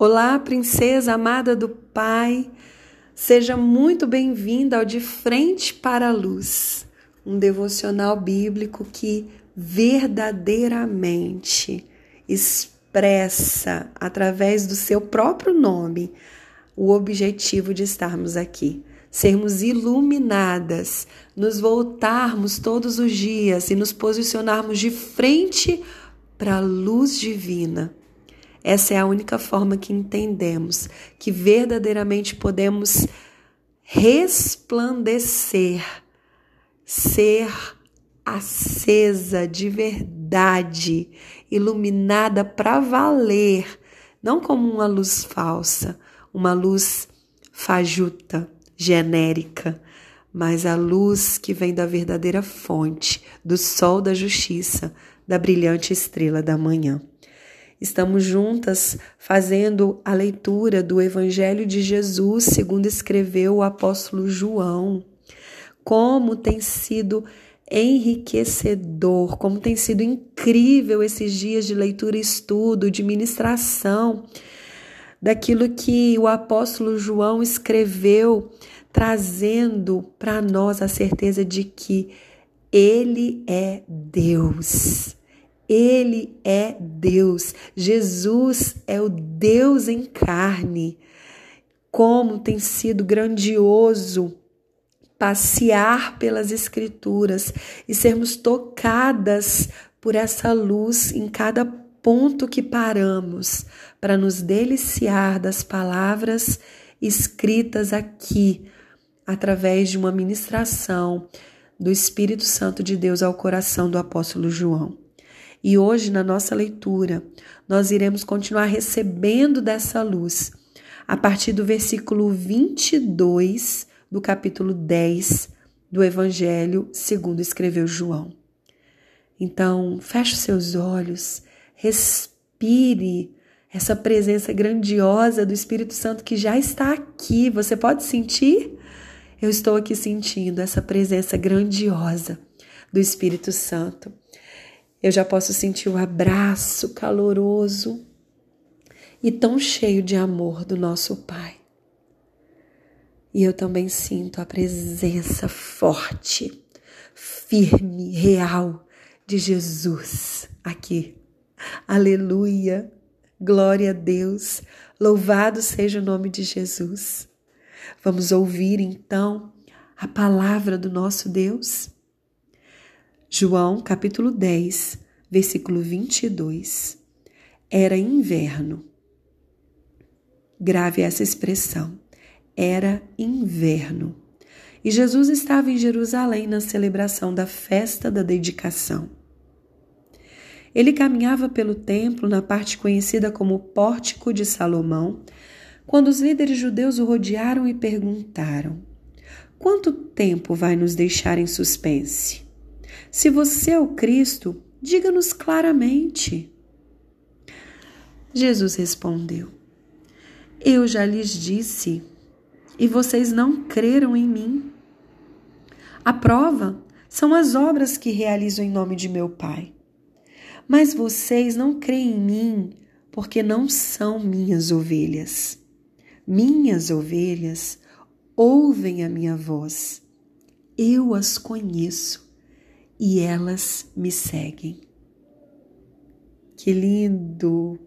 Olá, princesa amada do Pai. Seja muito bem-vinda ao De Frente para a Luz, um devocional bíblico que verdadeiramente expressa, através do seu próprio nome, o objetivo de estarmos aqui. Sermos iluminadas, nos voltarmos todos os dias e nos posicionarmos de frente para a luz divina essa é a única forma que entendemos que verdadeiramente podemos resplandecer, ser acesa de verdade, iluminada para valer, não como uma luz falsa, uma luz fajuta, genérica, mas a luz que vem da verdadeira fonte, do sol da justiça, da brilhante estrela da manhã. Estamos juntas fazendo a leitura do Evangelho de Jesus, segundo escreveu o apóstolo João. Como tem sido enriquecedor, como tem sido incrível esses dias de leitura e estudo, de ministração, daquilo que o apóstolo João escreveu, trazendo para nós a certeza de que ele é Deus. Ele é Deus. Jesus é o Deus em carne. Como tem sido grandioso passear pelas Escrituras e sermos tocadas por essa luz em cada ponto que paramos para nos deliciar das palavras escritas aqui através de uma ministração do Espírito Santo de Deus ao coração do apóstolo João. E hoje, na nossa leitura, nós iremos continuar recebendo dessa luz, a partir do versículo 22 do capítulo 10 do Evangelho segundo escreveu João. Então, feche seus olhos, respire essa presença grandiosa do Espírito Santo que já está aqui. Você pode sentir? Eu estou aqui sentindo essa presença grandiosa do Espírito Santo. Eu já posso sentir o abraço caloroso e tão cheio de amor do nosso Pai. E eu também sinto a presença forte, firme, real de Jesus aqui. Aleluia! Glória a Deus! Louvado seja o nome de Jesus. Vamos ouvir então a palavra do nosso Deus. João capítulo 10, versículo 22. Era inverno. Grave essa expressão. Era inverno. E Jesus estava em Jerusalém na celebração da festa da dedicação. Ele caminhava pelo templo na parte conhecida como Pórtico de Salomão, quando os líderes judeus o rodearam e perguntaram: Quanto tempo vai nos deixar em suspense? Se você é o Cristo, diga-nos claramente. Jesus respondeu: Eu já lhes disse, e vocês não creram em mim. A prova são as obras que realizo em nome de meu Pai. Mas vocês não creem em mim porque não são minhas ovelhas. Minhas ovelhas ouvem a minha voz. Eu as conheço e elas me seguem. Que lindo!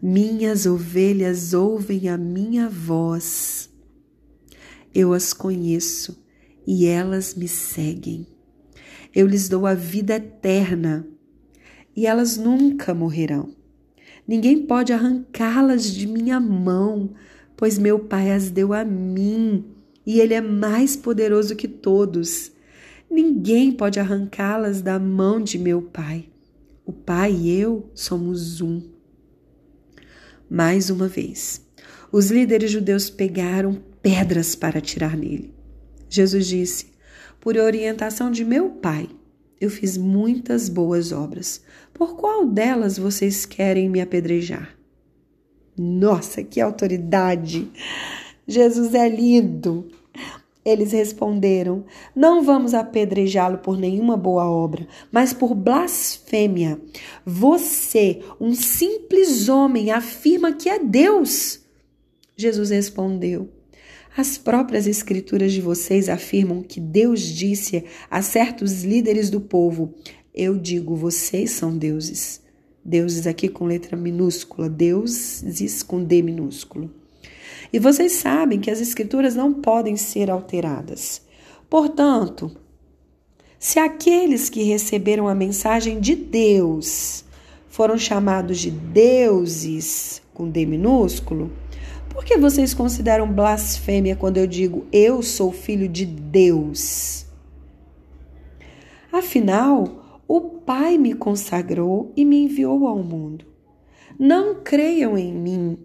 Minhas ovelhas ouvem a minha voz. Eu as conheço e elas me seguem. Eu lhes dou a vida eterna e elas nunca morrerão. Ninguém pode arrancá-las de minha mão, pois meu Pai as deu a mim e Ele é mais poderoso que todos. Ninguém pode arrancá-las da mão de meu Pai. O Pai e eu somos um. Mais uma vez, os líderes judeus pegaram pedras para atirar nele. Jesus disse: Por orientação de meu Pai, eu fiz muitas boas obras. Por qual delas vocês querem me apedrejar? Nossa, que autoridade! Jesus é lindo! Eles responderam: Não vamos apedrejá-lo por nenhuma boa obra, mas por blasfêmia. Você, um simples homem, afirma que é Deus. Jesus respondeu: As próprias escrituras de vocês afirmam que Deus disse a certos líderes do povo: Eu digo, vocês são deuses. Deuses aqui com letra minúscula, deuses com D minúsculo. E vocês sabem que as escrituras não podem ser alteradas. Portanto, se aqueles que receberam a mensagem de Deus foram chamados de deuses com D minúsculo, por que vocês consideram blasfêmia quando eu digo eu sou filho de Deus? Afinal, o Pai me consagrou e me enviou ao mundo. Não creiam em mim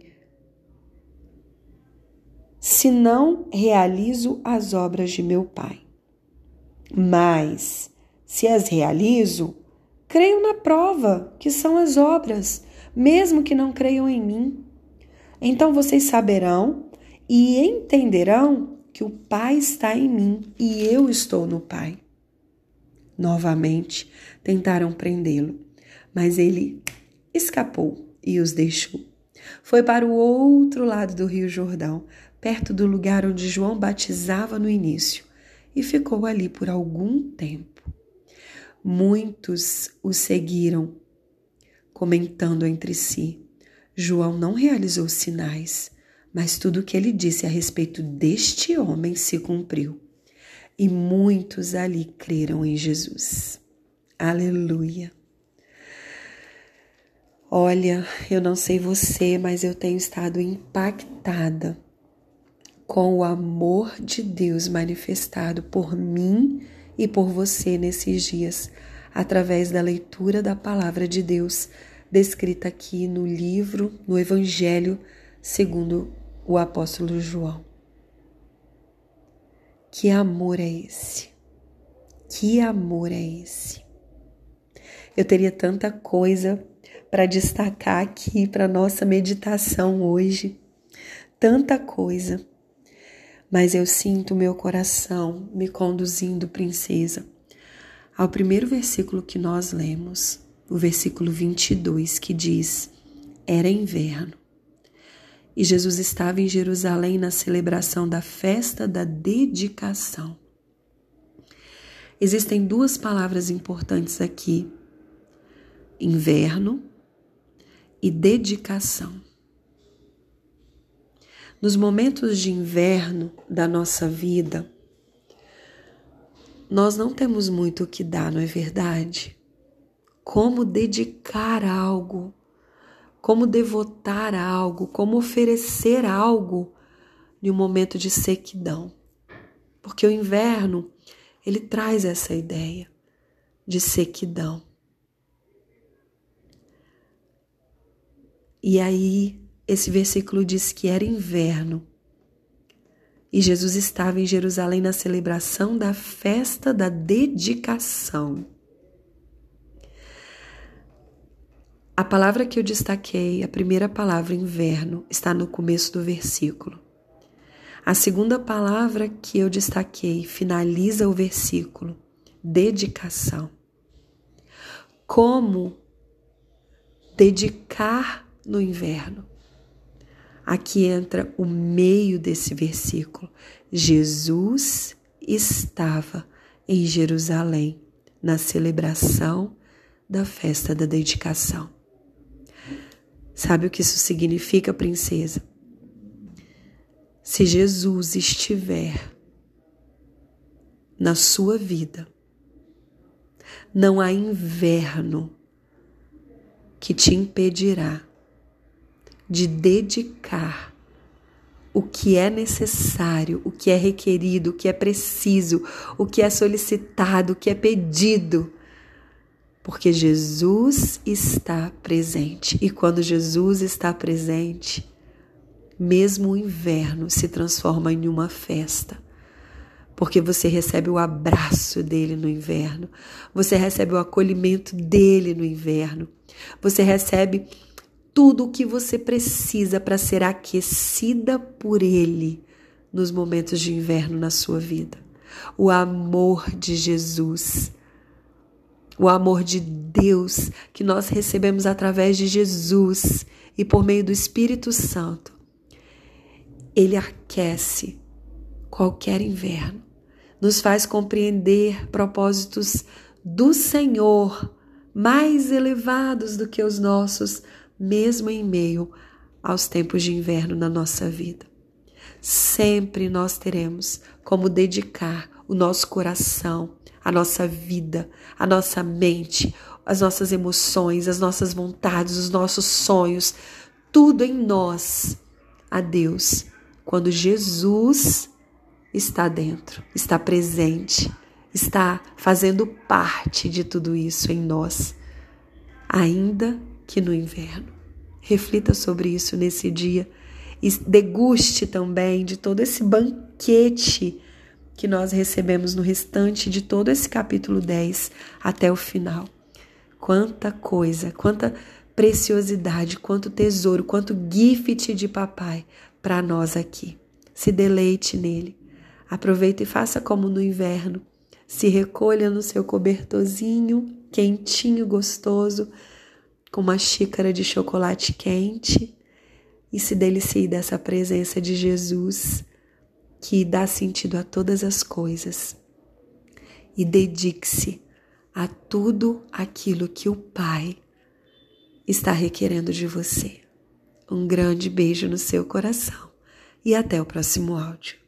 se não realizo as obras de meu Pai. Mas, se as realizo, creio na prova, que são as obras, mesmo que não creiam em mim. Então vocês saberão e entenderão que o Pai está em mim e eu estou no Pai. Novamente tentaram prendê-lo, mas ele escapou e os deixou. Foi para o outro lado do Rio Jordão, perto do lugar onde João batizava no início, e ficou ali por algum tempo. Muitos o seguiram, comentando entre si: João não realizou sinais, mas tudo o que ele disse a respeito deste homem se cumpriu. E muitos ali creram em Jesus. Aleluia. Olha, eu não sei você, mas eu tenho estado impactada com o amor de Deus manifestado por mim e por você nesses dias, através da leitura da palavra de Deus, descrita aqui no livro, no Evangelho, segundo o apóstolo João. Que amor é esse? Que amor é esse? Eu teria tanta coisa para destacar aqui para nossa meditação hoje, tanta coisa mas eu sinto meu coração me conduzindo, princesa, ao primeiro versículo que nós lemos, o versículo 22, que diz: Era inverno. E Jesus estava em Jerusalém na celebração da festa da dedicação. Existem duas palavras importantes aqui: inverno e dedicação. Nos momentos de inverno da nossa vida, nós não temos muito o que dar, não é verdade? Como dedicar algo, como devotar algo, como oferecer algo em um momento de sequidão. Porque o inverno, ele traz essa ideia de sequidão. E aí esse versículo diz que era inverno e Jesus estava em Jerusalém na celebração da festa da dedicação. A palavra que eu destaquei, a primeira palavra, inverno, está no começo do versículo. A segunda palavra que eu destaquei finaliza o versículo, dedicação. Como dedicar no inverno? Aqui entra o meio desse versículo. Jesus estava em Jerusalém na celebração da festa da dedicação. Sabe o que isso significa, princesa? Se Jesus estiver na sua vida, não há inverno que te impedirá de dedicar o que é necessário, o que é requerido, o que é preciso, o que é solicitado, o que é pedido. Porque Jesus está presente. E quando Jesus está presente, mesmo o inverno se transforma em uma festa. Porque você recebe o abraço dele no inverno, você recebe o acolhimento dele no inverno, você recebe tudo o que você precisa para ser aquecida por Ele nos momentos de inverno na sua vida. O amor de Jesus, o amor de Deus que nós recebemos através de Jesus e por meio do Espírito Santo, ele aquece qualquer inverno, nos faz compreender propósitos do Senhor mais elevados do que os nossos, mesmo em meio aos tempos de inverno na nossa vida. Sempre nós teremos como dedicar o nosso coração, a nossa vida, a nossa mente, as nossas emoções, as nossas vontades, os nossos sonhos, tudo em nós a Deus, quando Jesus está dentro, está presente, está fazendo parte de tudo isso em nós, ainda que no inverno. Reflita sobre isso nesse dia e deguste também de todo esse banquete que nós recebemos no restante de todo esse capítulo 10 até o final. Quanta coisa, quanta preciosidade, quanto tesouro, quanto gift de papai para nós aqui. Se deleite nele. Aproveite e faça como no inverno. Se recolha no seu cobertorzinho, quentinho, gostoso, com uma xícara de chocolate quente e se delicie dessa presença de Jesus que dá sentido a todas as coisas. E dedique-se a tudo aquilo que o Pai está requerendo de você. Um grande beijo no seu coração e até o próximo áudio.